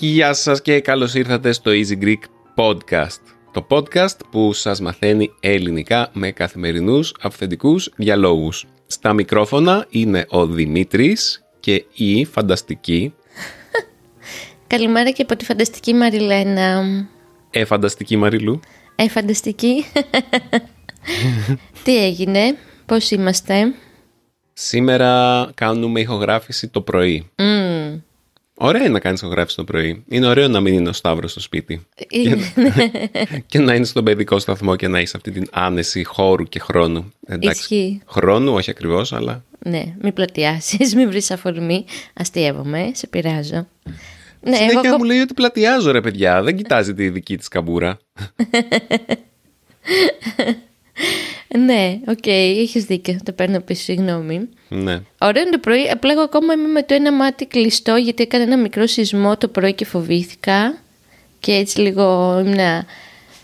Γεια σας και καλώς ήρθατε στο Easy Greek Podcast. Το podcast που σας μαθαίνει ελληνικά με καθημερινούς αυθεντικούς διαλόγους. Στα μικρόφωνα είναι ο Δημήτρης και η φανταστική... Καλημέρα και από τη φανταστική Μαριλένα. Ε, φανταστική Μαριλού. Ε, φανταστική. Τι έγινε, πώς είμαστε; Σήμερα κάνουμε ηχογράφηση το πρωί. Mm. Ωραία είναι να κάνεις ηχογράφηση το πρωί. Είναι ωραίο να μην είναι ο Σταύρος στο σπίτι. Είναι. και να είναι στον παιδικό σταθμό και να είσαι αυτή την άνεση χώρου και χρόνου. Ισχύει. Χρόνου, όχι ακριβώς, αλλά ναι, μην πλατιάσεις, μην βρεις αφορμή. Αστειεύομαι, σε πειράζω. Ναι, Συνέχεια εγώ μου λέει ότι πλατιάζω ρε παιδιά, δεν κοιτάζει τη δική της καμπούρα. Ναι, οκ, έχεις δίκιο, το παίρνω πίσω, συγγνώμη. ναι. Ωραίο είναι το πρωί, απλά εγώ ακόμα είμαι με το ένα μάτι κλειστό γιατί έκανα ένα μικρό σεισμό το πρωί και φοβήθηκα και έτσι λίγο ήμουνα,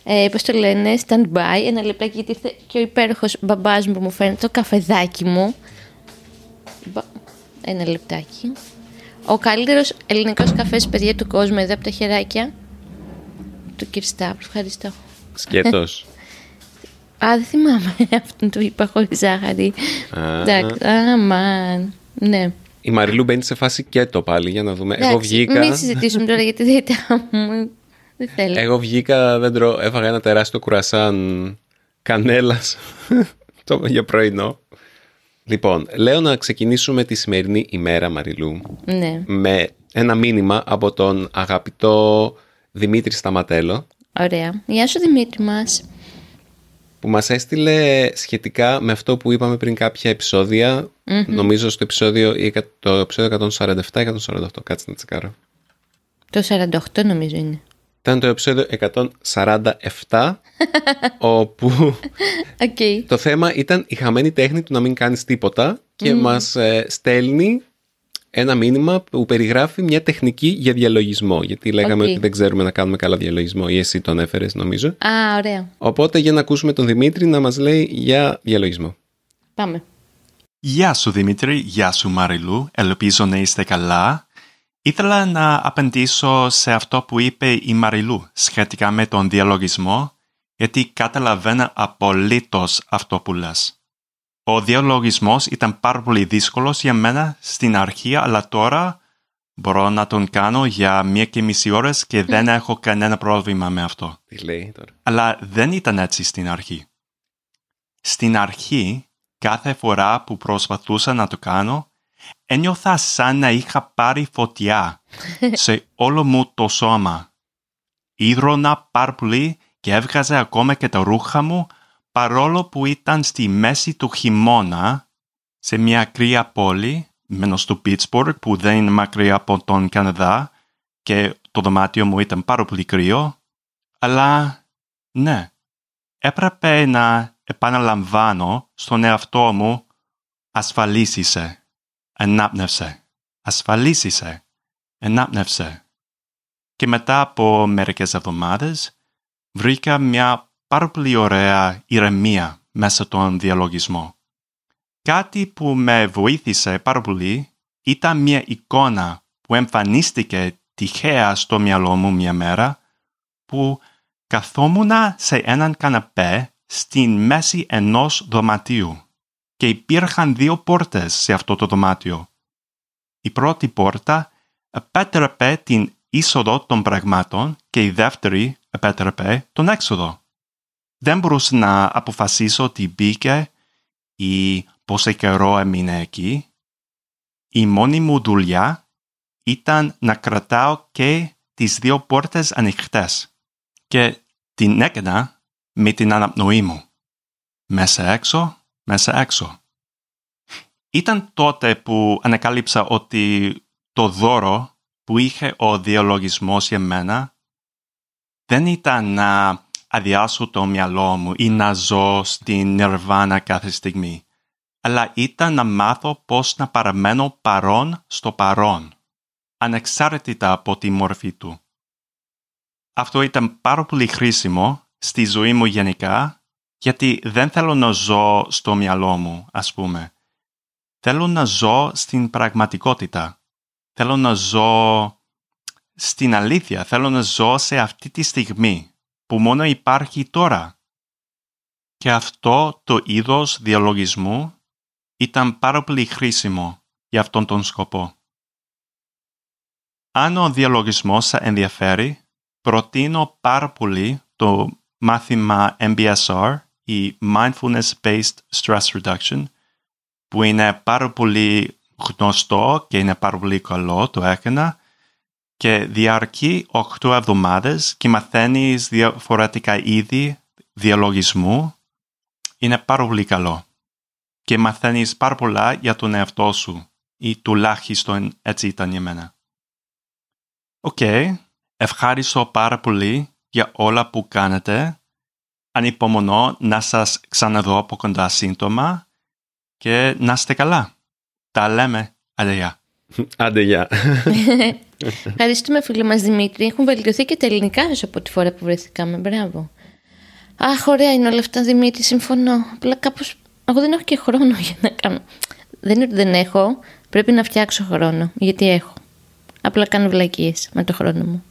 ε, πώς το λένε, stand by, ένα λεπτάκι γιατί ήρθε και ο υπέροχος μπαμπάς μου που μου φέρνει το καφεδάκι μου. Μπα- Ένα λεπτάκι. Ο καλύτερος ελληνικός καφές παιδιά του κόσμου εδώ από τα χεράκια του κ. Σταύρου, ευχαριστώ. Σκέτος. Α, δεν θυμάμαι αυτόν το είπα χωρίς ζάχαρη. Α. Εντάξει, αμάν. Ναι. Η Μαριλού μπαίνει σε φάση και το πάλι για να δούμε. Εγώ Εντάξει, βγήκα. Μην συζητήσουμε τώρα γιατί δεν ήταν μου. Δεν θέλω. Εγώ βγήκα, δεν τρώω, έφαγα ένα τεράστιο κουρασάν κανέλας το, για πρωινό. Λοιπόν, λέω να ξεκινήσουμε τη σημερινή ημέρα, Μαριλού, Ναι. με ένα μήνυμα από τον αγαπητό Δημήτρη Σταματέλο, Ωραία. Γεια σου Δημήτρη μας. Που μας έστειλε σχετικά με αυτό που είπαμε πριν κάποια επεισόδια, νομίζω στο επεισόδιο, ή εκα- το επεισόδιο 147-148, κάτσε να τσεκάρω. Το 48 νομίζω είναι. Ήταν το επεισόδιο 147, όπου Οκ. το θέμα ήταν η χαμένη τέχνη του να μην κάνεις τίποτα και μας ε, στέλνει ένα μήνυμα που περιγράφει μια τεχνική για διαλογισμό. Γιατί λέγαμε Οκ. ότι δεν ξέρουμε να κάνουμε καλά διαλογισμό ή εσύ τον έφερες νομίζω. Α, ωραία. Οπότε για να ακούσουμε τον Δημήτρη να μας λέει για διαλογισμό. Πάμε. Γεια σου Δημήτρη, γεια σου Μαριλού, ελπίζω να είστε καλά. Ήθελα να απαντήσω σε αυτό που είπε η Μαριλού σχετικά με τον διαλογισμό, γιατί καταλαβαίνω απολύτως αυτό που λες. Ο διαλογισμός ήταν πάρα πολύ δύσκολος για μένα στην αρχή, αλλά τώρα μπορώ να τον κάνω για μία και μισή ώρες και δεν έχω κανένα πρόβλημα με αυτό. Τι λέει τώρα; Αλλά δεν ήταν έτσι στην αρχή. Στην αρχή, κάθε φορά που προσπαθούσα να το κάνω, ένιωθα σαν να είχα πάρει φωτιά σε όλο μου το σώμα. Ήδρωνα πάρα πολύ και έβγαζε ακόμα και τα ρούχα μου παρόλο που ήταν στη μέση του χειμώνα σε μια κρύα πόλη, μένω στο Pittsburgh που δεν είναι μακριά από τον Καναδά και το δωμάτιο μου ήταν πάρα πολύ κρύο, αλλά ναι, έπρεπε να επαναλαμβάνω στον εαυτό μου ασφαλής είσαι, ενάπνευσε, ασφαλής είσαι, ενάπνευσε. Και μετά από μερικές εβδομάδες βρήκα μια πάρα πολύ ωραία ηρεμία μέσα στον διαλογισμό. Κάτι που με βοήθησε πάρα πολύ ήταν μια εικόνα που εμφανίστηκε τυχαία στο μυαλό μου μια μέρα που καθόμουν σε έναν καναπέ στην μέση ενός δωματίου και υπήρχαν δύο πόρτες σε αυτό το δωμάτιο. Η πρώτη πόρτα επέτρεπε την είσοδο των πραγμάτων και η δεύτερη επέτρεπε τον έξοδο. Δεν μπορούσα να αποφασίσω τι μπήκε ή πόσο καιρό έμεινε εκεί. Η μόνη μου δουλειά ήταν να κρατάω και τις δύο πόρτες ανοιχτές και την έκανα με την αναπνοή μου. Μέσα έξω, μέσα έξω. Ήταν τότε που ανακάλυψα ότι το δώρο που είχε ο διαλογισμός για μένα δεν ήταν να αδειάσω το μυαλό μου ή να ζω στην νιρβάνα κάθε στιγμή, αλλά ήταν να μάθω πώς να παραμένω παρόν στο παρόν. ανεξάρτητα από τη μορφή του. Αυτό ήταν πάρα πολύ χρήσιμο στη ζωή μου γενικά, γιατί δεν θέλω να ζω στο μυαλό μου, ας πούμε. Θέλω να ζω στην πραγματικότητα. Θέλω να ζω στην αλήθεια. Θέλω να ζω σε αυτή τη στιγμή που μόνο υπάρχει τώρα. Και αυτό το είδος διαλογισμού ήταν πάρα πολύ χρήσιμο για αυτόν τον σκοπό. Αν ο διαλογισμός σε ενδιαφέρει, προτείνω πάρα πολύ το μάθημα MBSR ή Mindfulness Based Stress Reduction που είναι πάρα πολύ γνωστό και είναι πάρα πολύ καλό, το έκανα και διαρκεί 8 εβδομάδες και μαθαίνεις διαφορετικά είδη διαλογισμού. Είναι πάρα πολύ καλό. Και μαθαίνεις πάρα πολλά για τον εαυτό σου ή τουλάχιστον έτσι ήταν για μένα. Οκ, ευχαριστώ πάρα πολύ για όλα που κάνετε. Ανυπομονώ να σας ξαναδώ από κοντά σύντομα και να είστε καλά. Τα λέμε. Άντε γεια. Άντε γεια. Ευχαριστούμε φίλε μας Δημήτρη. Έχουν βελτιωθεί και τα ελληνικά σου από τη φορά που βρεθήκαμε. Μπράβο. Αχ, ωραία είναι όλα αυτά Δημήτρη, συμφωνώ. Απλά κάπως... Εγώ δεν έχω και χρόνο για να κάνω. Δεν είναι ότι δεν έχω. Πρέπει να φτιάξω χρόνο. Γιατί έχω. Απλά κάνω βλακίες με το χρόνο μου.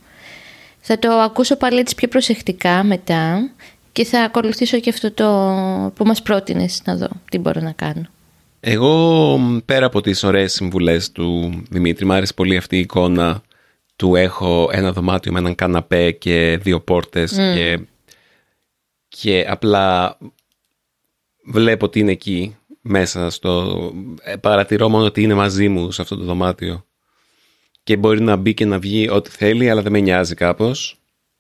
Θα το ακούσω πάλι έτσι πιο προσεκτικά μετά και θα ακολουθήσω και αυτό το που μας πρότεινες να δω τι μπορώ να κάνω. Εγώ πέρα από τις ωραίες συμβουλές του Δημήτρη, μου άρεσε πολύ αυτή η εικόνα του έχω ένα δωμάτιο με έναν καναπέ και δύο πόρτες και, και απλά βλέπω ότι είναι εκεί μέσα στο... Ε, παρατηρώ μόνο ότι είναι μαζί μου σε αυτό το δωμάτιο και μπορεί να μπει και να βγει ό,τι θέλει αλλά δεν με νοιάζει κάπως.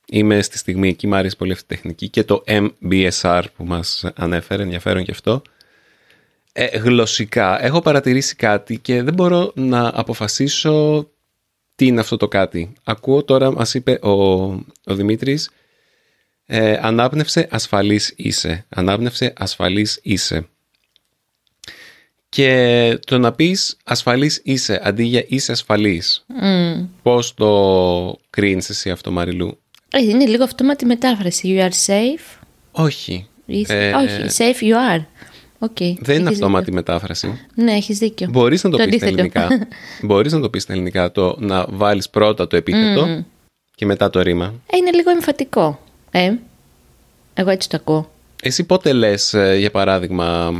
Είμαι στη στιγμή εκεί, μου άρεσε πολύ αυτή η τεχνική και το MBSR που μας ανέφερε, ενδιαφέρον και αυτό. Ε, γλωσσικά έχω παρατηρήσει κάτι και δεν μπορώ να αποφασίσω τι είναι αυτό το κάτι. Ακούω τώρα, μας είπε ο, ο Δημήτρης, ε, ανάπνευσε ασφαλής είσαι. Ανάπνευσε ασφαλής είσαι. Και το να πεις ασφαλής είσαι αντί για είσαι ασφαλής. Mm. Πώς το κρίνεις εσύ αυτό Μαριλού; Ε, είναι λίγο αυτόματη μετάφραση. You are safe. Όχι. Ε, όχι, safe you are. Okay, δεν είναι αυτόματη μετάφραση. Ναι, έχεις δίκιο. Μπορείς να το, το πεις στα ελληνικά. Μπορείς να το πεις στα ελληνικά. Το να βάλεις πρώτα το επίθετο και μετά το ρήμα. Ε, είναι λίγο εμφατικό. Ε, εγώ έτσι το ακούω. Εσύ πότε λες, ε, για παράδειγμα,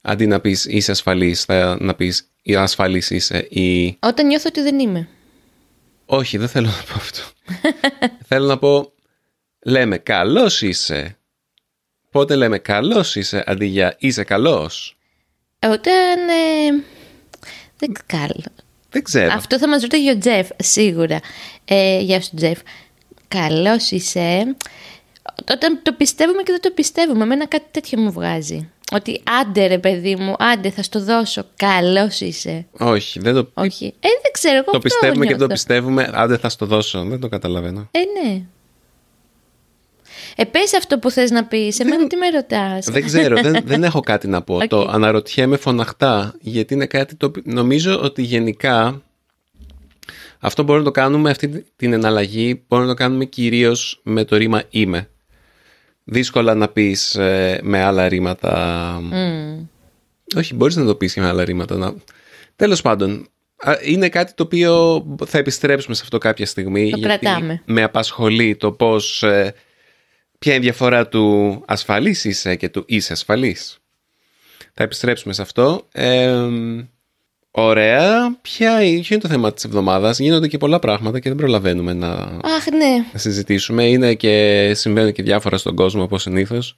αντί να πεις είσαι ασφαλής, θα να πεις ασφαλής είσαι ή. Όταν νιώθω ότι δεν είμαι. Όχι, δεν θέλω να πω αυτό. θέλω να πω. Λέμε καλός είσαι. Πότε λέμε καλός είσαι αντί για είσαι καλός; Όταν... Ε, δεν καλό. Δεν ξέρω. Αυτό θα μας ρωτάει ο Τζεφ, σίγουρα. Ε, γεια σου Τζεφ. Καλός είσαι. Όταν το πιστεύουμε και δεν το πιστεύουμε. Εμένα κάτι τέτοιο μου βγάζει. Ότι άντε ρε παιδί μου, άντε θα στο δώσω. Καλός είσαι. Όχι, δεν το. Όχι. Ε, δεν ξέρω. Εγώ το πιστεύουμε και δεν το πιστεύουμε. Άντε θα στο δώσω. Δεν το καταλαβαίνω. Ε, ναι. Ε, πες αυτό που θες να πεις, εμένα τι με ρωτάς; Δεν ξέρω, δεν, δεν έχω κάτι να πω. Το αναρωτιέμαι φωναχτά, γιατί είναι κάτι το νομίζω ότι γενικά αυτό μπορούμε να το κάνουμε, αυτή την εναλλαγή μπορούμε να το κάνουμε κυρίως με το ρήμα είμαι. Δύσκολα να πεις ε, με άλλα ρήματα. Όχι, μπορείς να το πεις και με άλλα ρήματα. Να... Τέλος πάντων, είναι κάτι το οποίο θα επιστρέψουμε σε αυτό κάποια στιγμή. Το γιατί κρατάμε. Με απασχολεί το πώς ε, ποια είναι η διαφορά του ασφαλής είσαι και του είσαι ασφαλής. Θα επιστρέψουμε σε αυτό. ωραία. Ποια, ποιο είναι το θέμα της εβδομάδας; Γίνονται και πολλά πράγματα και δεν προλαβαίνουμε να, Αχ, ναι. να συζητήσουμε. Είναι και συμβαίνουν και διάφορα στον κόσμο όπως συνήθως.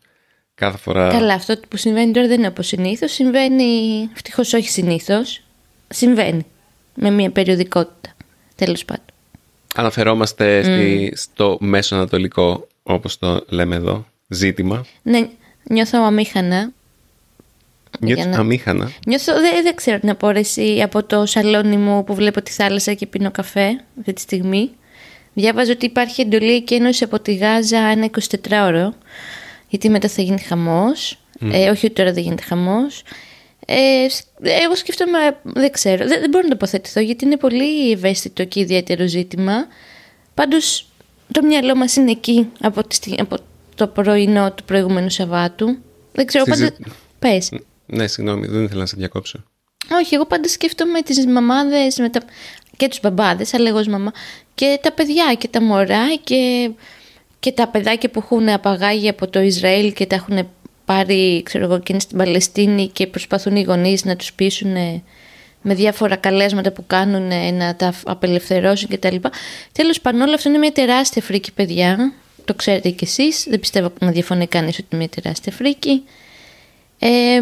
Κάθε φορά... Καλά, αυτό που συμβαίνει τώρα δεν είναι όπως συνήθως. Συμβαίνει, ευτυχώς όχι συνήθως. Συμβαίνει με μια περιοδικότητα. Τέλος πάντων. Αναφερόμαστε στη, στο μέσο ανατολικό όπως το λέμε εδώ, ζήτημα. Ναι, νιώθω αμήχανα. Νιώθω να... αμήχανα; Νιώθω, δεν, δεν ξέρω να πω εσύ από το σαλόνι μου που βλέπω τη θάλασσα και πίνω καφέ αυτή τη στιγμή. Διάβαζα ότι υπάρχει εντολή και ένωση από τη Γάζα ένα 24ωρο, γιατί μετά θα γίνει χαμός. Ε, όχι ότι τώρα δεν γίνεται χαμός. Ε, εγώ σκέφτομαι, δεν ξέρω, δεν, δεν μπορώ να τοποθετηθώ γιατί είναι πολύ ευαίσθητο και ιδιαίτερο ζήτημα. Πάντως το μυαλό μας είναι εκεί από, τη, από το πρωινό του προηγούμενου Σαββάτου. Δεν ξέρω, πάντα... Πες. Ναι, συγγνώμη, δεν ήθελα να σε διακόψω. Όχι, εγώ πάντα σκέφτομαι τις μαμάδες με τα... και τους μπαμπάδες, αλλά εγώ ως μαμά, και τα παιδιά και τα μωρά και, και τα παιδάκια που έχουν απαγάγει από το Ισραήλ και τα έχουν πάρει, ξέρω εγώ, και είναι στην Παλαιστίνη και προσπαθούν οι γονείς να τους πείσουν με διάφορα καλέσματα που κάνουν να τα απελευθερώσουν κτλ. Τέλος πάντων όλο αυτό είναι μια τεράστια φρίκη παιδιά. Το ξέρετε κι εσείς. Δεν πιστεύω να διαφωνεί κανείς ότι είναι μια τεράστια φρίκη. Ε,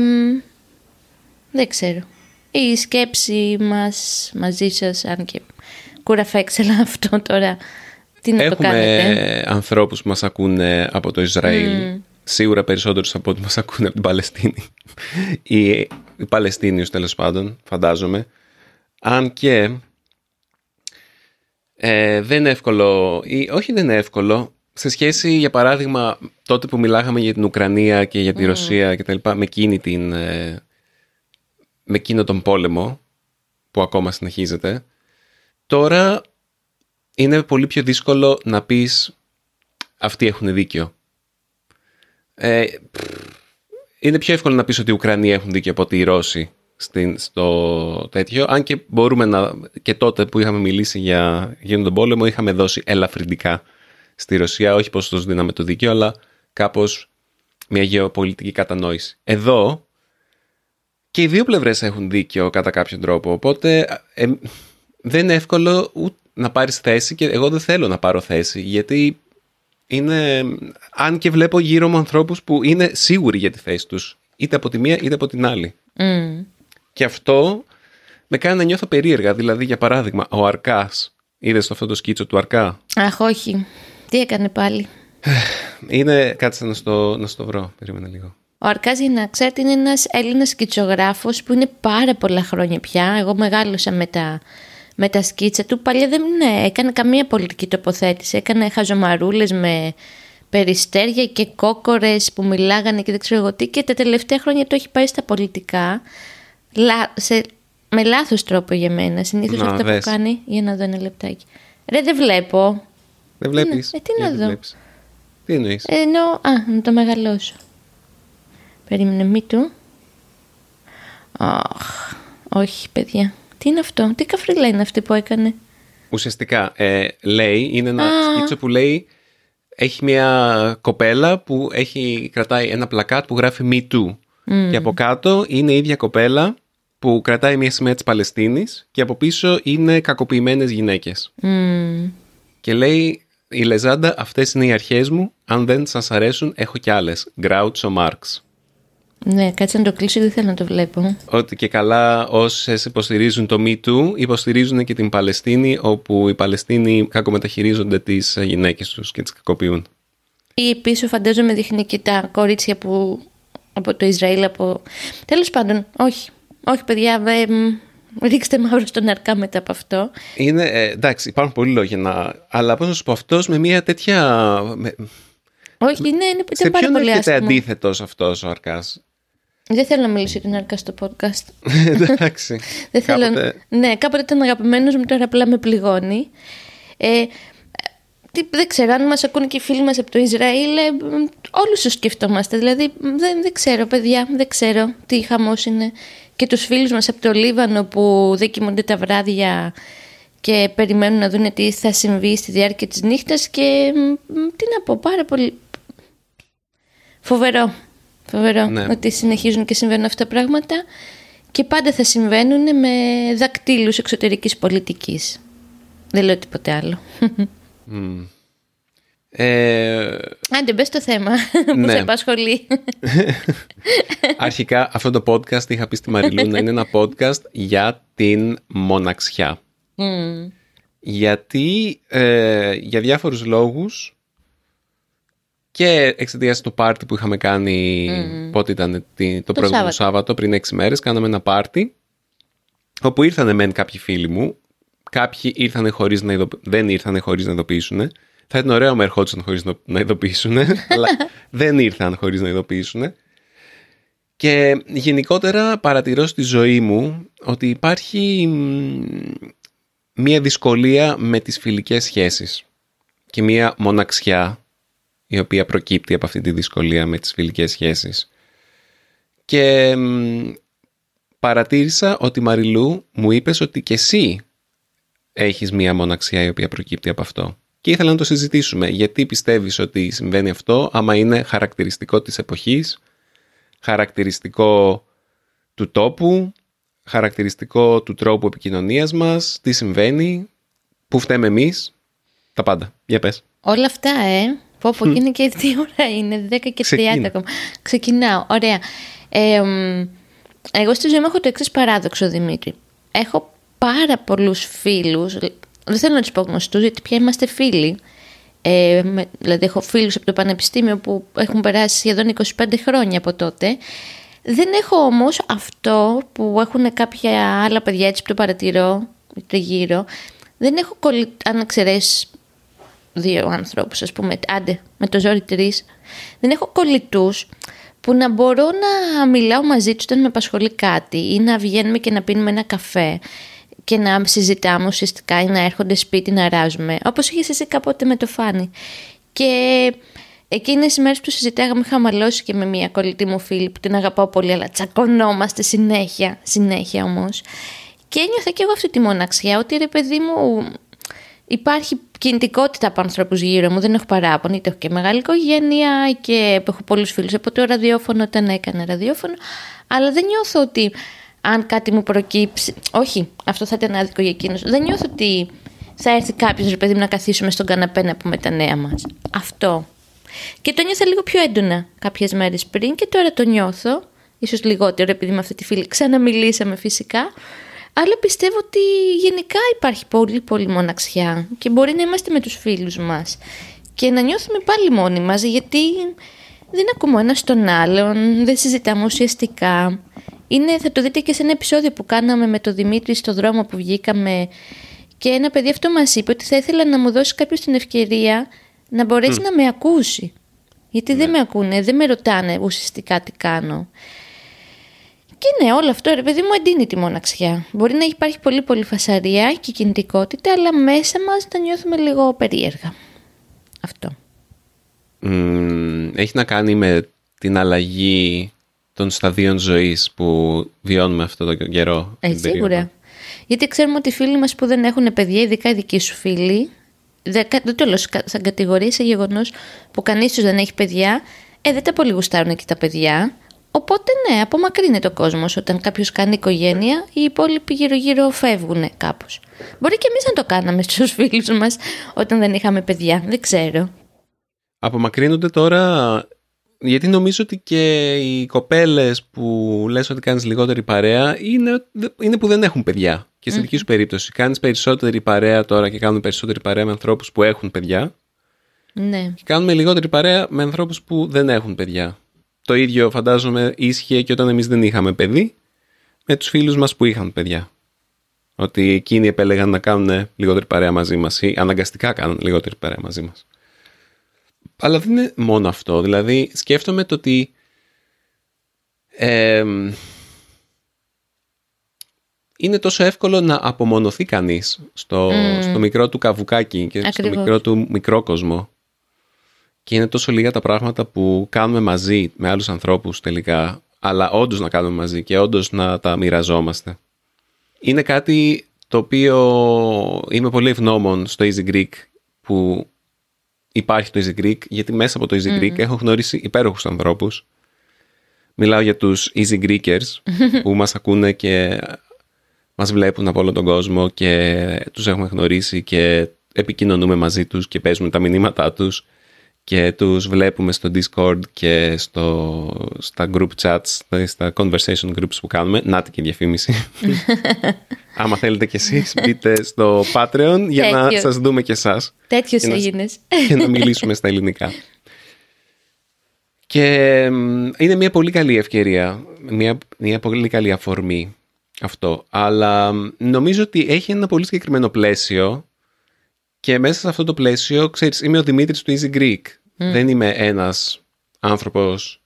δεν ξέρω. Η σκέψη μας μαζί σας, αν και κουραφέξελα αυτό τώρα, τι να Έχουμε το κάνετε; ανθρώπους που μας ακούνε από το Ισραήλ. Mm. Σίγουρα περισσότερους από ό,τι μας ακούνε από την Παλαιστίνη. οι, οι Παλαιστίνιους τέλος πάντων, φαντάζομαι. Αν και ε, δεν είναι εύκολο, ή όχι δεν είναι εύκολο, σε σχέση για παράδειγμα τότε που μιλάγαμε για την Ουκρανία και για τη Ρωσία και τα λοιπά, με, εκείνη την, ε, με εκείνο τον πόλεμο που ακόμα συνεχίζεται, τώρα είναι πολύ πιο δύσκολο να πεις αυτοί έχουν δίκιο. Ε, είναι πιο εύκολο να πεις ότι οι Ουκρανοί έχουν δίκιο από ότι οι Ρώσοι στην, στο τέτοιο. Αν και μπορούμε να. και τότε που είχαμε μιλήσει για, για τον πόλεμο, είχαμε δώσει ελαφρυντικά στη Ρωσία. Όχι πως τους δίναμε το δίκαιο, αλλά κάπως μια γεωπολιτική κατανόηση. Εδώ και οι δύο πλευρές έχουν δίκιο κατά κάποιον τρόπο. Οπότε ε, δεν είναι εύκολο ούτε να πάρεις θέση και εγώ δεν θέλω να πάρω θέση γιατί είναι, αν και βλέπω γύρω μου ανθρώπους που είναι σίγουροι για τη θέση τους είτε από τη μία είτε από την άλλη. Mm. Και αυτό με κάνει να νιώθω περίεργα. Δηλαδή, για παράδειγμα, ο Αρκάς. Είδες αυτό το σκίτσο του Αρκά; Αχ, όχι. Τι έκανε πάλι; Είναι, κάτσε να στο, να στο βρω. Περίμενε λίγο. Ο Αρκάς, για να ξέρετε, είναι ένας Έλληνας σκητσογράφος που είναι πάρα πολλά χρόνια πια. Εγώ μεγάλωσα με τα, με τα σκίτσα του. Παλιά δεν ναι, έκανε καμία πολιτική τοποθέτηση. Έκανε χαζομαρούλες με περιστέρια και κόκορες που μιλάγανε και δεν ξέρω εγώ τι. Και τα τελευταία χρόνια το έχει πάει στα πολιτικά. Λα, σε, με λάθος τρόπο για μένα. Συνήθως Να, αυτά δες. που κάνει. Για να δω ένα λεπτάκι. Ρε, δεν βλέπω. Δεν βλέπεις; ε, τι να Γιατί δω. βλέπεις; Τι εννοείς; Ε, Ενώ, α, να το μεγαλώσω. Περίμενε, μη του. Αχ, όχι παιδιά. Τι είναι αυτό, τι καφρίλα είναι αυτή που έκανε; Ουσιαστικά, ε, λέει, είναι ένα Α. σκίτσο που λέει, έχει μια κοπέλα που έχει, κρατάει ένα πλακάτ που γράφει Me Too. Και από κάτω είναι η ίδια κοπέλα που κρατάει μια σημαία της Παλαιστίνης και από πίσω είναι κακοποιημένες γυναίκες. Μμμ. Και λέει η Λεζάντα, αυτές είναι οι αρχές μου, αν δεν σας αρέσουν έχω κι άλλες. Γκράουτσο Μάρξ. Ναι, κάτσε να το κλείσω, δεν θέλω να το βλέπω. Ότι και καλά όσες υποστηρίζουν το Me Too, υποστηρίζουν και την Παλαιστίνη, όπου οι Παλαιστίνοι κακομεταχειρίζονται τις γυναίκες τους και τις κακοποιούν. Ή πίσω φαντάζομαι δείχνει και τα κορίτσια που από το Ισραήλ, από... Τέλος πάντων, όχι. Όχι παιδιά, δε, μ, ρίξτε μαύρο στον αρκά μετά από αυτό. Είναι, ε, εντάξει, υπάρχουν πολλοί λόγοι να... Αλλά πώς να σου πω, αυτός με μια τέτοια... Με... Όχι, είναι, είναι, Σε ήταν πάρα ποιον πολύ έρχεται άσχημο. αντίθετος αυτός ο Αρκάς; Δεν θέλω να μιλήσω για την αρκά στο podcast. εντάξει. Δεν θέλω... Κάποτε- Ναι, κάποτε ήταν αγαπημένος μου, τώρα απλά με πληγώνει. Ε, τι, δεν ξέρω, αν μας ακούνε και οι φίλοι μας από το Ισραήλ, ε, μ, όλους τους σκεφτόμαστε. Δηλαδή, μ, δεν, δεν ξέρω, παιδιά, δεν ξέρω τι χαμός είναι. Και τους φίλους μας από το Λίβανο που δεν κοιμούνται τα βράδια και περιμένουν να δουν τι θα συμβεί στη διάρκεια της νύχτας και μ, μ, τι να πω, πάρα πολύ φοβερό. Φοβερό Ναι. ότι συνεχίζουν και συμβαίνουν αυτά τα πράγματα και πάντα θα συμβαίνουν με δακτύλους εξωτερικής πολιτικής. Δεν λέω τίποτε άλλο. Μμ. Ε, Άντε, μπες στο θέμα που Ναι. σε απασχολεί. αρχικά αυτό το podcast είχα πει στη Μαριλού να είναι ένα podcast για την μοναξιά. Μμ. Γιατί ε, για διάφορους λόγους και εξαιτίας του πάρτι που είχαμε κάνει πότε ήταν τι- το, προηγούμενο Σάββατο. Σάββατο πριν έξι μέρες κάναμε ένα πάρτι όπου ήρθανε μεν κάποιοι φίλοι μου κάποιοι ήρθανε χωρίς να ειδοπ... δεν ήρθανε χωρίς να ειδοποιήσουν θα ήταν ωραίο να ερχόντουσαν χωρίς να- να ειδοποιήσουν αλλά δεν ήρθαν χωρίς να ειδοποιήσουν Και γενικότερα παρατηρώ στη ζωή μου ότι υπάρχει μία δυσκολία με τις φιλικές σχέσεις και μία μοναξιά η οποία προκύπτει από αυτή τη δυσκολία με τις φιλικές σχέσεις. Και παρατήρησα ότι Μαριλού μου είπες ότι και εσύ έχεις μία μοναξιά η οποία προκύπτει από αυτό. Και ήθελα να το συζητήσουμε. Γιατί πιστεύεις ότι συμβαίνει αυτό άμα είναι χαρακτηριστικό της εποχής, χαρακτηριστικό του τόπου, χαρακτηριστικό του τρόπου επικοινωνίας μας, τι συμβαίνει, πού φταίμε εμείς, τα πάντα. Για πες. Όλα αυτά, ε. Πω πω, είναι και τι ώρα είναι, 10 και 30 ακόμα. Ξεκινάω, ωραία. Ε, εγώ στη ζωή μου έχω το εξής παράδοξο, Δημήτρη. Έχω πάρα πολλούς φίλους, δεν θέλω να τους πω γνωστούς, γιατί πια είμαστε φίλοι. Ε, με, δηλαδή έχω φίλους από το πανεπιστήμιο που έχουν περάσει σχεδόν 25 χρόνια από τότε. Δεν έχω όμως αυτό που έχουν κάποια άλλα παιδιά έτσι που το παρατηρώ γύρω. Δεν έχω κολλή, αν ξέρεις δύο ανθρώπους ας πούμε, άντε με το ζόρι τρεις. Δεν έχω κολλητούς που να μπορώ να μιλάω μαζί τους όταν με απασχολεί κάτι ή να βγαίνουμε και να πίνουμε ένα καφέ και να συζητάμε ουσιαστικά ή να έρχονται σπίτι να ράζουμε. Όπως είχες εσύ κάποτε με το Φάνη. Και εκείνες οι μέρες που συζητάγαμε είχα μαλώσει και με μια κολλητή μου φίλη που την αγαπάω πολύ αλλά τσακωνόμαστε συνέχεια, συνέχεια όμως. Και ένιωθα και εγώ αυτή τη μοναξιά ότι ρε παιδί μου υπάρχει κινητικότητα από ανθρώπους γύρω μου, δεν έχω παράπονο, είτε έχω και μεγάλη οικογένεια και έχω πολλούς φίλους από το ραδιόφωνο όταν έκανα ραδιόφωνο, αλλά δεν νιώθω ότι αν κάτι μου προκύψει. Όχι, αυτό θα ήταν άδικο για εκείνο. Δεν νιώθω ότι θα έρθει κάποιος ρε παιδί μου να καθίσουμε στον καναπέ να πούμε τα νέα μας. Αυτό. Και το νιώθα λίγο πιο έντονα κάποιες μέρες πριν και τώρα το νιώθω. ίσως λιγότερο επειδή με αυτή τη φίλη ξαναμιλήσαμε φυσικά. Αλλά πιστεύω ότι γενικά υπάρχει πολύ πολύ μοναξιά και μπορεί να είμαστε με τους φίλους μας και να νιώθουμε πάλι μόνοι μας γιατί δεν ακούμε ένας τον άλλον, δεν συζητάμε ουσιαστικά. Είναι, θα το δείτε και σε ένα επεισόδιο που κάναμε με τον Δημήτρη στο δρόμο που βγήκαμε και ένα παιδί αυτό μας είπε ότι θα ήθελα να μου δώσει κάποιος την ευκαιρία να μπορέσει να με ακούσει. Γιατί δεν ναι. με ακούνε, δεν με ρωτάνε ουσιαστικά τι κάνω. Και ναι, όλο αυτό ρε παιδί μου εντείνει τη μοναξιά. Μπορεί να υπάρχει πολύ πολύ φασαρία και κινητικότητα, αλλά μέσα μας τα νιώθουμε λίγο περίεργα. Αυτό. έχει να κάνει με την αλλαγή των σταδίων ζωής που βιώνουμε αυτό το καιρό. Ε, σίγουρα. Γιατί ξέρουμε ότι οι φίλοι μας που δεν έχουν παιδιά, ειδικά οι δικοί σου φίλοι, δεν, το λέω σαν κατηγορία, σε γεγονός που κανείς τους δεν έχει παιδιά, ε, δεν τα πολύ γουστάρουν εκεί τα παιδιά. Οπότε ναι, απομακρύνεται ο κόσμος όταν κάποιος κάνει οικογένεια, οι υπόλοιποι γύρω-γύρω φεύγουν κάπως. Μπορεί και εμείς να το κάναμε στους φίλους μας όταν δεν είχαμε παιδιά, δεν ξέρω. Απομακρύνονται τώρα, γιατί νομίζω ότι και οι κοπέλες που λες ότι κάνεις λιγότερη παρέα είναι, είναι που δεν έχουν παιδιά. Και στην δική σου περίπτωση, κάνεις περισσότερη παρέα τώρα και κάνουν περισσότερη παρέα με ανθρώπους που έχουν παιδιά. Ναι. Και κάνουμε λιγότερη παρέα με ανθρώπους που δεν έχουν παιδιά. Το ίδιο φαντάζομαι ίσχυε και όταν εμείς δεν είχαμε παιδί με τους φίλους μας που είχαν παιδιά. Ότι εκείνοι επέλεγαν να κάνουν λιγότερη παρέα μαζί μας ή αναγκαστικά κάνουν λιγότερη παρέα μαζί μας. Αλλά δεν είναι μόνο αυτό. Δηλαδή σκέφτομαι το ότι είναι τόσο εύκολο να απομονωθεί κανείς στο, στο μικρό του καβουκάκι και στο μικρό του μικρό κόσμο και είναι τόσο λίγα τα πράγματα που κάνουμε μαζί με άλλους ανθρώπους τελικά, αλλά όντως να κάνουμε μαζί και όντως να τα μοιραζόμαστε. Είναι κάτι το οποίο είμαι πολύ ευγνώμων στο Easy Greek που υπάρχει το Easy Greek, γιατί μέσα από το Easy Greek έχω γνωρίσει υπέροχους ανθρώπους. Μιλάω για τους Easy Greekers που μας ακούνε και μας βλέπουν από όλο τον κόσμο και τους έχουμε γνωρίσει και επικοινωνούμε μαζί τους και παίζουμε τα μηνύματά τους και τους βλέπουμε στο Discord και στο, στα group chats, δηλαδή στα conversation groups που κάνουμε. Να και διαφήμιση. Άμα θέλετε κι εσείς μπείτε στο Patreon για να σας δούμε κι εσάς. Τέτοιος έγινες. Και να μιλήσουμε στα ελληνικά. Και είναι μια πολύ καλή ευκαιρία, μια, μια πολύ καλή αφορμή αυτό. Αλλά νομίζω ότι έχει ένα πολύ συγκεκριμένο πλαίσιο και μέσα σε αυτό το πλαίσιο, ξέρεις, είμαι ο Δημήτρης του Easy Greek. Δεν είμαι ένας άνθρωπος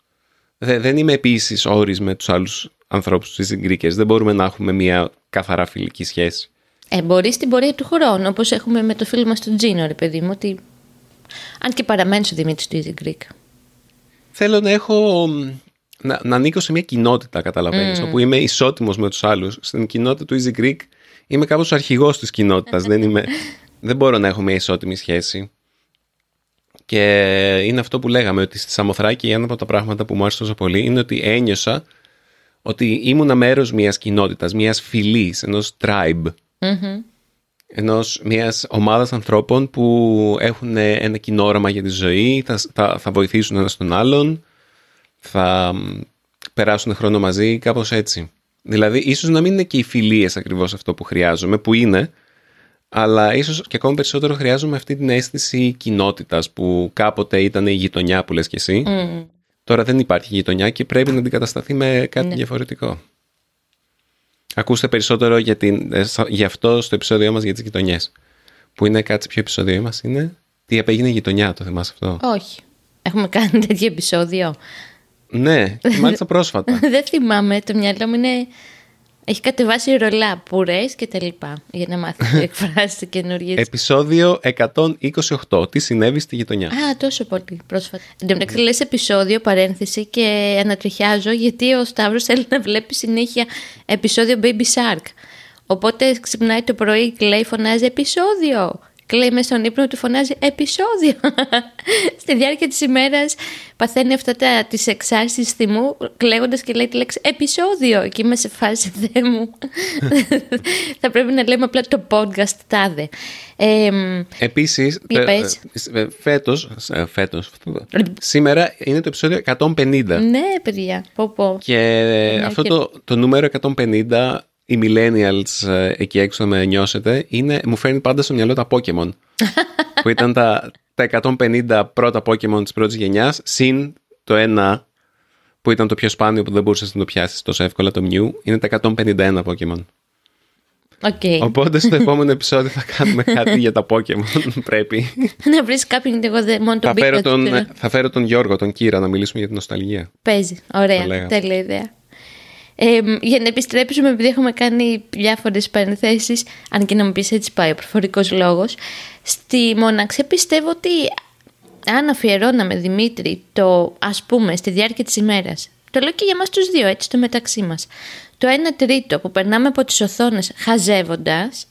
Δε- δεν είμαι επίσης όρης με τους άλλους ανθρώπους του Easy Greekers. Δεν μπορούμε να έχουμε μια καθαρά φιλική σχέση. Ε, μπορείς στην πορεία του χρόνου, όπως έχουμε με το φίλο μας τον Τζίνο, ρε παιδί μου, ότι. Αν και παραμένεις ο Δημήτρης του Easy Greek. Θέλω να έχω. να, να ανήκω σε μια κοινότητα, καταλαβαίνεις, όπου είμαι ισότιμος με τους άλλους. Στην κοινότητα του Easy Greek είμαι κάπως ο αρχηγός της κοινότητας. δεν, είμαι, δεν μπορώ να έχω μια ισότιμη σχέση. Και είναι αυτό που λέγαμε, ότι στη Σαμοθράκη ένα από τα πράγματα που μου άρεσε τόσο πολύ είναι ότι ένιωσα ότι ήμουνα μέρος μιας κοινότητας, μιας φυλής, ενός tribe. Ενός μιας ομάδας ανθρώπων που έχουν ένα κοινό όραμα για τη ζωή, θα, θα, θα βοηθήσουν ένας τον άλλον, θα μ, περάσουν χρόνο μαζί, κάπως έτσι. Δηλαδή, ίσως να μην είναι και οι φιλίες ακριβώς αυτό που χρειάζομαι, που είναι, αλλά ίσως και ακόμα περισσότερο χρειάζομαι αυτή την αίσθηση κοινότητας που κάποτε ήταν η γειτονιά που λες και εσύ. Τώρα δεν υπάρχει γειτονιά και πρέπει να αντικατασταθεί με κάτι διαφορετικό. Ακούστε περισσότερο για, την, ε, σα- για αυτό στο επεισόδιο μας για τις γειτονιές. Που είναι κάτι πιο επεισόδιο μας είναι τι απέγινε γειτονιά, το θυμάσαι αυτό; Όχι. Έχουμε κάνει τέτοιο επεισόδιο; ναι, και μάλιστα πρόσφατα. Δεν θυμάμαι, το μυαλό μου είναι... Έχει κατεβάσει ρολά, πουρές και τα λοιπά, για να μάθει εκφράσεις καινούργιες. Επεισόδιο 128. Τι συνέβη στη γειτονιά. Α, τόσο πολύ πρόσφατα. Εν τω μεταξύ, λες επεισόδιο, παρένθεση και ανατριχιάζω γιατί ο Σταύρος θέλει να βλέπει συνέχεια επεισόδιο Baby Shark. Οπότε ξυπνάει το πρωί, κλαίει, φωνάζει επεισόδιο. Κλαίει μέσα στον ύπνο του, φωνάζει επεισόδιο. Στη διάρκεια της ημέρας παθαίνει αυτά τα, τις εξάρσεις θυμού, κλαίγοντας και λέει τη λέξη επεισόδιο. Και είμαι σε φάση, δε μου. Θα πρέπει να λέμε απλά το podcast τάδε. Ε, Επίσης, Τι ε, πες; ε, φέτος, ε, φέτος, σήμερα είναι το επεισόδιο 150. ναι, παιδιά, πω πω. Και Ναι, αυτό και- το, το νούμερο 150, οι millennials ε, εκεί έξω να με νιώσετε, είναι, μου φέρνει πάντα στο μυαλό τα Pokemon. που ήταν τα, τα 150 πρώτα Pokemon της πρώτης γενιάς, συν το ένα που ήταν το πιο σπάνιο που δεν μπορούσες να το πιάσεις τόσο εύκολα το Mew, είναι τα 151 Pokemon. Οκ. Οπότε στο επόμενο επεισόδιο θα κάνουμε κάτι για τα Pokemon. Πρέπει. να βρεις κάποιον και εγώ δεν μόνο τον θα, φέρω Pikachu τον, τώρα. θα φέρω τον Γιώργο, τον Κύρα, να μιλήσουμε για την νοσταλγία. Παίζει. Το Ωραία. λέγαμε. Τέλεια ιδέα. Ε, για να επιστρέψουμε, επειδή έχουμε κάνει διάφορες παρενθέσεις, αν και να μου πεις έτσι πάει ο προφορικός λόγος, στη μοναξιά πιστεύω ότι αν αφιερώναμε Δημήτρη το ας πούμε στη διάρκεια της ημέρας, το λέω και για μας τους δύο, έτσι το μεταξύ μας. Το 1 τρίτο που περνάμε από τις οθόνες χαζεύοντας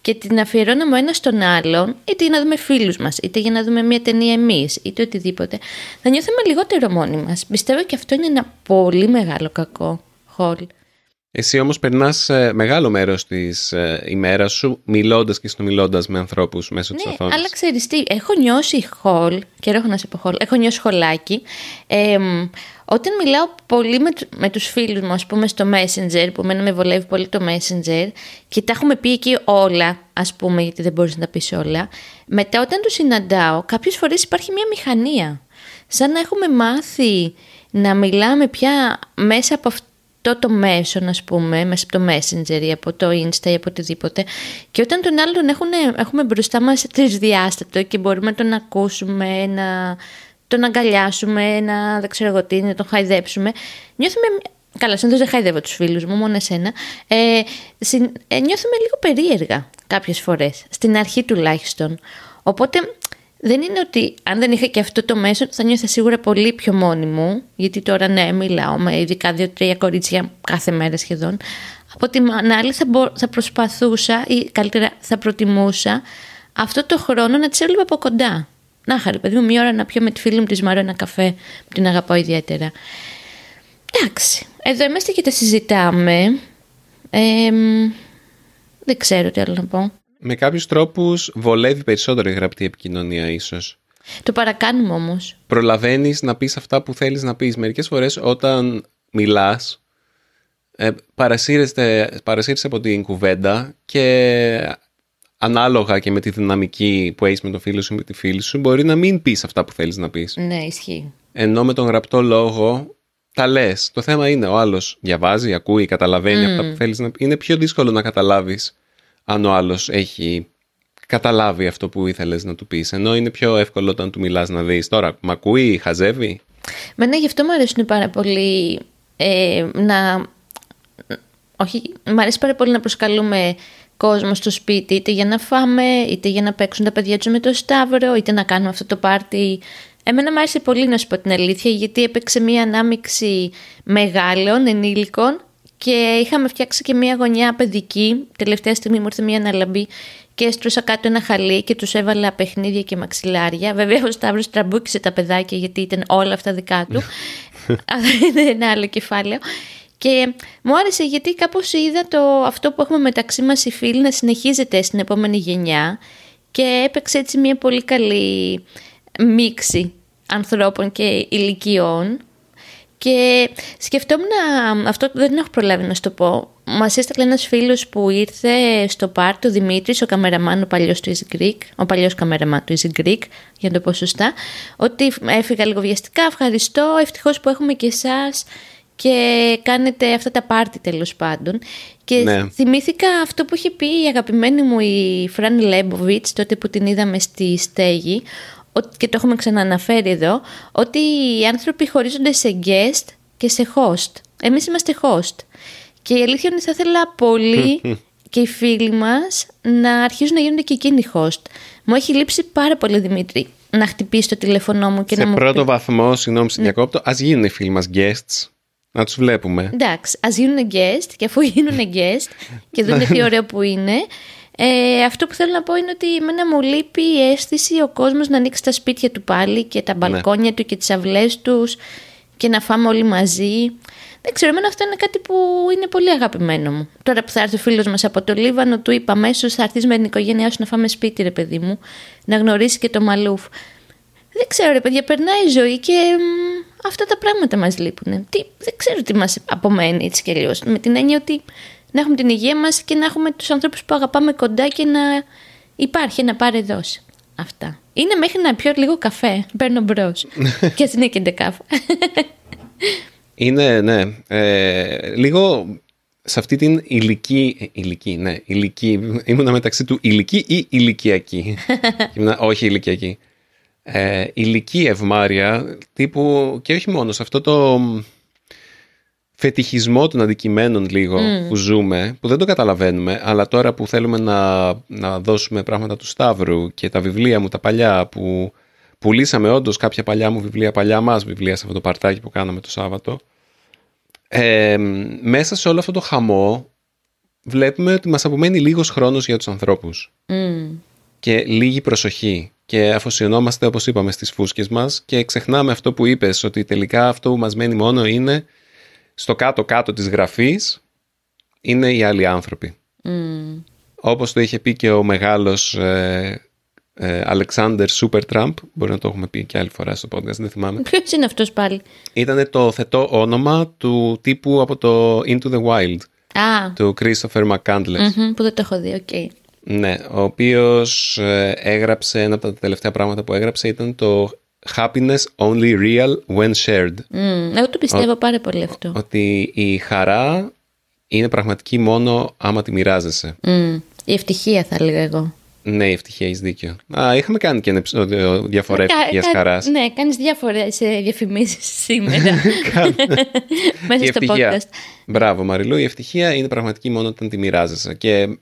και την αφιερώναμε ο ένας στον άλλον, είτε για να δούμε φίλους μας, είτε για να δούμε μια ταινία εμείς, είτε οτιδήποτε, θα νιώθουμε λιγότερο μόνοι μας. Πιστεύω και αυτό είναι ένα πολύ μεγάλο κακό. Χολ. Εσύ όμως περνάς ε, μεγάλο μέρος της ε, ημέρας σου μιλώντας και συνομιλώντας με ανθρώπους μέσω της Ναι, οθόνης. αλλά ξέρεις τι, έχω νιώσει χολ, καιρό έχω να σε πω χολ, έχω νιώσει χολάκι. Ε, μ, όταν μιλάω πολύ με, του- με τους φίλους μου, ας πούμε στο Messenger, που εμένα με βολεύει πολύ το Messenger, και τα έχουμε πει εκεί όλα, ας πούμε, γιατί δεν μπορείς να τα πεις όλα, μετά όταν τους συναντάω, κάποιες φορές υπάρχει μια μηχανία. Σαν να έχουμε μάθει να μιλάμε πια μέσα από αυτό το μέσο, ας πούμε, μέσα από το Messenger ή από το Insta ή από οτιδήποτε. Και όταν τον άλλον τον έχουν, έχουμε μπροστά μας τρισδιάστατο και μπορούμε να τον ακούσουμε, να τον αγκαλιάσουμε, να δεν ξέρω εγώ τι, να τον χαϊδέψουμε, νιώθουμε. Καλά, συνήθως δεν χαϊδεύω τους φίλους μου, μόνο εσένα. Ε, συν- ε, νιώθουμε λίγο περίεργα κάποιες φορές. Στην αρχή τουλάχιστον. Οπότε δεν είναι ότι αν δεν είχα και αυτό το μέσο θα νιώθα σίγουρα πολύ πιο μόνη μου, γιατί τώρα ναι, μιλάω με ειδικά δύο-τρία κορίτσια κάθε μέρα σχεδόν. Από την άλλη θα, μπο- θα προσπαθούσα ή καλύτερα θα προτιμούσα αυτό το χρόνο να τις έβλεπα από κοντά. Να χαρή, παιδί μου, μία ώρα να πιω με τη φίλη μου της Μαρό ένα καφέ που την αγαπάω ιδιαίτερα. Εντάξει, εδώ είμαστε και τα συζητάμε. Ε, μ, δεν ξέρω τι άλλο να πω. Με κάποιους τρόπους βολεύει περισσότερο η γραπτή επικοινωνία ίσως. Το παρακάνουμε όμως. Προλαβαίνεις να πεις αυτά που θέλεις να πεις. Μερικές φορές όταν μιλάς ε, παρασύρεσαι, παρασύρεσαι από την κουβέντα και ανάλογα και με τη δυναμική που έχεις με τον φίλο σου ή με τη φίλη σου μπορεί να μην πεις αυτά που θέλεις να πεις. Ναι, ισχύει. Ενώ με τον γραπτό λόγο τα λες. Το θέμα είναι ο άλλος διαβάζει, ακούει, καταλαβαίνει αυτά που θέλεις να πεις. Είναι πιο δύσκολο να καταλάβεις αν ο άλλος έχει καταλάβει αυτό που ήθελες να του πεις. Ενώ είναι πιο εύκολο όταν του μιλάς να δεις τώρα, μ' ακούει, χαζεύει. Μένα γι' αυτό μου αρέσουν πάρα πολύ ε, να... Όχι, μου αρέσει πάρα πολύ να προσκαλούμε κόσμο στο σπίτι, είτε για να φάμε, είτε για να παίξουν τα παιδιά τους με το Σταύρο, είτε να κάνουμε αυτό το πάρτι. Εμένα μου άρεσε πολύ να σου πω την αλήθεια, γιατί έπαιξε μία ανάμειξη μεγάλων ενήλικων και είχαμε φτιάξει και μία γωνιά παιδική. Τελευταία στιγμή μου ήρθε μία αναλαμπή και έστρωσα κάτω ένα χαλί και τους έβαλα παιχνίδια και μαξιλάρια. Βέβαια, ο Σταύρος τραμπούκησε τα παιδάκια γιατί ήταν όλα αυτά δικά του. Αλλά είναι ένα άλλο κεφάλαιο. Και μου άρεσε γιατί κάπως είδα το, αυτό που έχουμε μεταξύ μας οι φίλοι να συνεχίζεται στην επόμενη γενιά και έπαιξε έτσι μια πολύ καλή μίξη ανθρώπων και ηλικιών και σκεφτόμουν, αυτό δεν έχω προλάβει να σου το πω, Μας έστειλε ένας φίλος που ήρθε στο πάρτι, ο Δημήτρης, ο καμεραμάν, ο παλιός του Easy Greek, ο παλιός καμεραμάν του Easy Greek, για να το πω σωστά, ότι έφυγα λίγο βιαστικά. Ευχαριστώ. Ευτυχώς που έχουμε και εσάς και κάνετε αυτά τα πάρτι τέλος πάντων. Και ναι. θυμήθηκα αυτό που είχε πει η αγαπημένη μου η Φραν Λέμποβιτ τότε που την είδαμε στη στέγη, και το έχουμε ξανααναφέρει εδώ, ότι οι άνθρωποι χωρίζονται σε guest και σε host. Εμείς είμαστε host. Και η αλήθεια είναι ότι θα ήθελα πολύ και οι φίλοι μας να αρχίσουν να γίνονται και εκείνοι host. Μου έχει λείψει πάρα πολύ Δημήτρη να χτυπήσει το τηλέφωνό μου και σε να μου πρώτο βαθμό, συγγνώμη, στην διακόπτω, ας γίνουν οι φίλοι μας guests. Να τους βλέπουμε. Εντάξει, ας γίνουν guest και αφού γίνουν guest και δουν τι ωραίο που είναι, ε, αυτό που θέλω να πω είναι ότι εμένα μου λείπει η αίσθηση ο κόσμος να ανοίξει τα σπίτια του πάλι και τα ναι. μπαλκόνια του και τις αυλές τους και να φάμε όλοι μαζί. Δεν ξέρω, εμένα αυτό είναι κάτι που είναι πολύ αγαπημένο μου. Τώρα που θα έρθει ο φίλος μας από το Λίβανο, του είπα αμέσως θα έρθεις με την οικογένειά σου να φάμε σπίτι, ρε παιδί μου, να γνωρίσει και το Μαλούφ. Δεν ξέρω, ρε παιδιά, περνάει η ζωή και μ, αυτά τα πράγματα μας λείπουν. Τι, δεν ξέρω τι μας απομένει έτσι κι αλλιώς. Με την έννοια ότι να έχουμε την υγεία μας και να έχουμε τους ανθρώπους που αγαπάμε κοντά και να υπάρχει ένα πάρε δώσε. Αυτά. Είναι μέχρι να πιω λίγο καφέ. Παίρνω μπρος. και έτσι είναι και decaf. Είναι, ναι. Ε, λίγο σε αυτή την ηλική, ηλική, ναι, ηλική, ήμουνα μεταξύ του ηλική ή ηλικιακή. ήμουνα, όχι ηλικιακή. Ε, ηλική ευμάρεια, τύπου, και όχι μόνο, σε αυτό το φετιχισμό των αντικειμένων λίγο που ζούμε, που δεν το καταλαβαίνουμε, αλλά τώρα που θέλουμε να, να δώσουμε πράγματα του Σταύρου και τα βιβλία μου, τα παλιά που Πουλήσαμε όντως κάποια παλιά μου βιβλία, παλιά μας βιβλία σε αυτό το παρτάκι που κάναμε το Σάββατο. Ε, μέσα σε όλο αυτό το χαμό βλέπουμε ότι μας απομένει λίγος χρόνος για τους ανθρώπους. Και λίγη προσοχή. Και αφοσιωνόμαστε, όπως είπαμε, στις φούσκες μας και ξεχνάμε αυτό που είπες, ότι τελικά αυτό που μας μένει μόνο είναι στο κάτω-κάτω της γραφής είναι οι άλλοι άνθρωποι. Mm. Όπως το είχε πει και ο μεγάλος ε, Αλεξάνδρ Σούπερ Τραμπ. Μπορεί να το έχουμε πει και άλλη φορά στο podcast, δεν θυμάμαι. Ποιος είναι αυτός πάλι; Ήταν το θετό όνομα του τύπου από το Into the Wild. Α. Του Christopher McCandless. που δεν το έχω δει, okay. Okay. Ναι, ο οποίος ε, έγραψε, ένα από τα τελευταία πράγματα που έγραψε ήταν το Happiness only real when shared. Mm, εγώ το πιστεύω πάρα πολύ αυτό. Ότι η χαρά είναι πραγματική μόνο άμα τη μοιράζεσαι. Mm, η ευτυχία θα έλεγα εγώ. Ναι, ευτυχία έχεις δίκιο. Α, είχαμε κάνει και ένα επεισόδιο διαφορά ευτυχία χαράς. Ναι, κάνεις διάφορες διαφημίσεις σήμερα. Μέσα στο podcast. Μπράβο, Μαριλού. Η ευτυχία είναι πραγματική μόνο όταν τη μοιράζεσαι. Και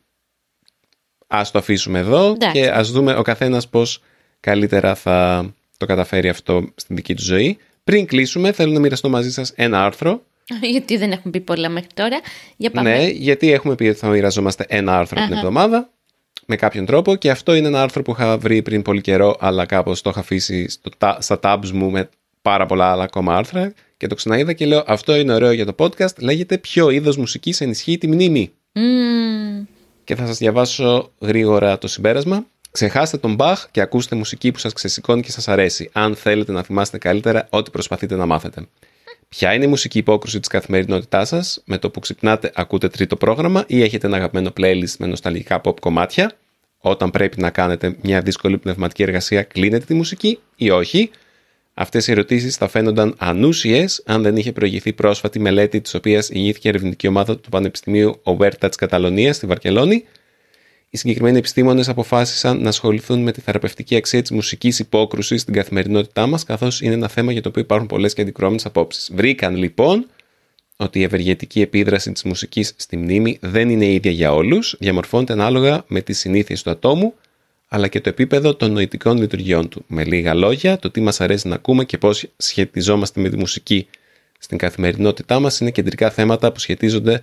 ας το αφήσουμε εδώ και ας δούμε ο καθένας πώς καλύτερα θα το καταφέρει αυτό στην δική του ζωή. Πριν κλείσουμε, θέλω να μοιραστώ μαζί σας ένα άρθρο. Γιατί δεν έχουμε πει πολλά μέχρι τώρα. Για πάμε. Ναι, γιατί έχουμε πει ότι θα μοιραζόμαστε ένα άρθρο την εβδομάδα με κάποιον τρόπο και αυτό είναι ένα άρθρο που είχα βρει πριν πολύ καιρό αλλά κάπως το είχα αφήσει στο, στα tabs μου με πάρα πολλά άλλα ακόμα άρθρα και το ξαναείδα και λέω αυτό είναι ωραίο για το podcast λέγεται ποιο είδος μουσικής ενισχύει τη μνήμη και θα σας διαβάσω γρήγορα το συμπέρασμα Ξεχάστε τον Bach και ακούστε μουσική που σας ξεσηκώνει και σας αρέσει αν θέλετε να θυμάστε καλύτερα ό,τι προσπαθείτε να μάθετε. Ποια είναι η μουσική υπόκρουση της καθημερινότητάς σας, με το που ξυπνάτε ακούτε τρίτο πρόγραμμα ή έχετε ένα αγαπημένο playlist με νοσταλγικά pop κομμάτια; Όταν πρέπει να κάνετε μια δύσκολη πνευματική εργασία, κλείνετε τη μουσική ή όχι; Αυτές οι ερωτήσεις θα φαίνονταν ανούσιες αν δεν είχε προηγηθεί πρόσφατη μελέτη της οποίας ηγήθηκε η ερευνητική ομάδα του Πανεπιστημίου Οβέρτα τη Καταλωνία στη Βαρκελόνη. Οι συγκεκριμένοι επιστήμονες αποφάσισαν να ασχοληθούν με τη θεραπευτική αξία της μουσικής υπόκρουσης στην καθημερινότητά μας, καθώς είναι ένα θέμα για το οποίο υπάρχουν πολλές και αντικρώμενε απόψεις. Βρήκαν λοιπόν ότι η ευεργετική επίδραση της μουσικής στη μνήμη δεν είναι ίδια για όλους, διαμορφώνεται ανάλογα με τις συνήθειες του ατόμου, αλλά και το επίπεδο των νοητικών λειτουργιών του. Με λίγα λόγια, το τι μας αρέσει να ακούμε και πώς σχετιζόμαστε με τη μουσική στην καθημερινότητά μας είναι κεντρικά θέματα που σχετίζονται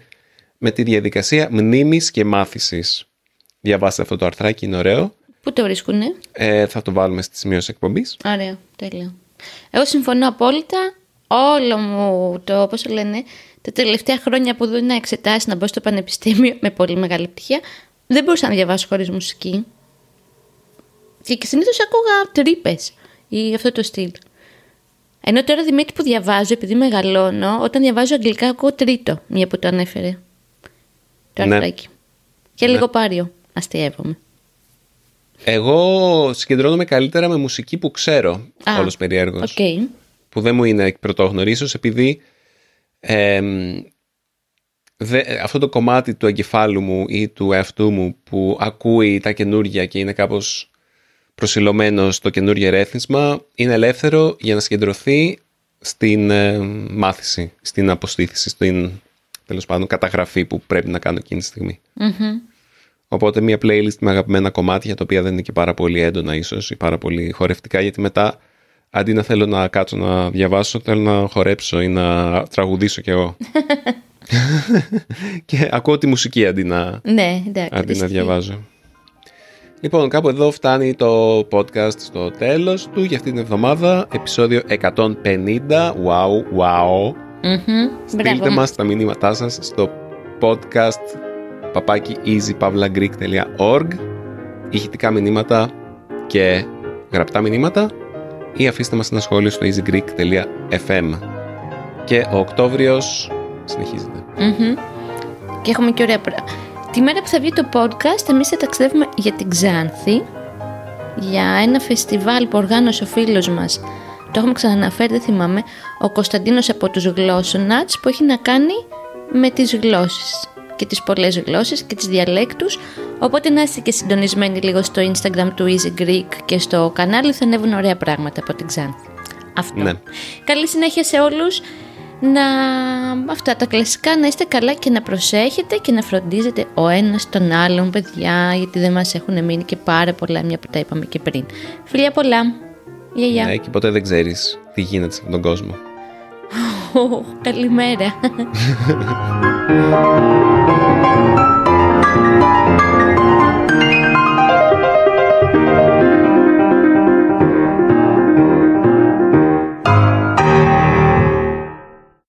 με τη διαδικασία μνήμης και μάθησης. Διαβάστε αυτό το αρθράκι, είναι ωραίο. Πού το βρίσκουνε; Ε, θα το βάλουμε στη σημείωση εκπομπής. Ωραία, τέλεια. Εγώ συμφωνώ απόλυτα. Όλο μου το, όπως το λένε, τα τελευταία χρόνια που δουν να εξετάσει να μπω στο πανεπιστήμιο με πολύ μεγάλη πτυχία, δεν μπορούσα να διαβάσω χωρίς μουσική. Και συνήθως άκουγα Τρύπες ή αυτό το στυλ. Ενώ τώρα Δημήτρη που διαβάζω, επειδή μεγαλώνω, όταν διαβάζω αγγλικά ακούω Τρίτο, μία που το ανέφερε. Το Ναι. αρθράκι. Και λίγο Πάριο. Αστειεύομαι. Εγώ συγκεντρώνομαι καλύτερα με μουσική που ξέρω, Α, όλως περιέργως. Οκ. Που δεν μου είναι πρωτόγνωρη, ίσως επειδή εμ, δε- αυτό το κομμάτι του εγκεφάλου μου ή του εαυτού μου που ακούει τα καινούργια και είναι κάπως προσιλωμένο στο καινούργιο ερέθισμα είναι ελεύθερο για να συγκεντρωθεί στην ε, μάθηση, στην αποστήθηση, στην τέλος πάντων καταγραφή που πρέπει να κάνω εκείνη τη στιγμή. Μμμ. Οπότε μια playlist με αγαπημένα κομμάτια τα οποία δεν είναι και πάρα πολύ έντονα ίσως ή πάρα πολύ χορευτικά γιατί μετά αντί να θέλω να κάτσω να διαβάσω θέλω να χορέψω ή να τραγουδήσω κι εγώ. και ακούω τη μουσική αντί να, Ναι, εντάξει. αντί να ισχύει. διαβάζω. Λοιπόν, κάπου εδώ φτάνει το podcast στο τέλος του για αυτή την εβδομάδα. Επεισόδιο 150. Wow, wow. Μμμ. Στείλτε Μπράβο. μας τα μηνύματά σας στο podcast παπάκι easypavlagreek.org ηχητικά μηνύματα και γραπτά μηνύματα ή αφήστε μας ένα σχόλιο στο easygreek.fm και ο Οκτώβριος συνεχίζεται. Μμμ. Και έχουμε και ωραία πράγματα. Τη μέρα που θα βγει το podcast, εμείς θα ταξιδεύουμε για την Ξάνθη, για ένα φεστιβάλ που οργάνωσε ο φίλος μας. Το έχουμε ξαναναφέρει, δεν θυμάμαι, ο Κωνσταντίνος από τους Γλώσσονατς, που έχει να κάνει με τις γλώσσες και τις πολλές γλώσσες και τις διαλέκτους. Οπότε να είστε και συντονισμένοι λίγο στο Instagram του Easy Greek και στο κανάλι θα ανέβουν ωραία πράγματα από την Ξάνθη. Αυτό. Ναι. Καλή συνέχεια σε όλους. Να αυτά τα κλασικά να είστε καλά και να προσέχετε και να φροντίζετε ο ένας τον άλλον παιδιά γιατί δεν μας έχουν μείνει και πάρα πολλά μια που τα είπαμε και πριν. Φιλιά πολλά. Γεια γεια. Ναι, και ποτέ δεν ξέρεις τι γίνεται σε αυτόν τον κόσμο. Καλημέρα.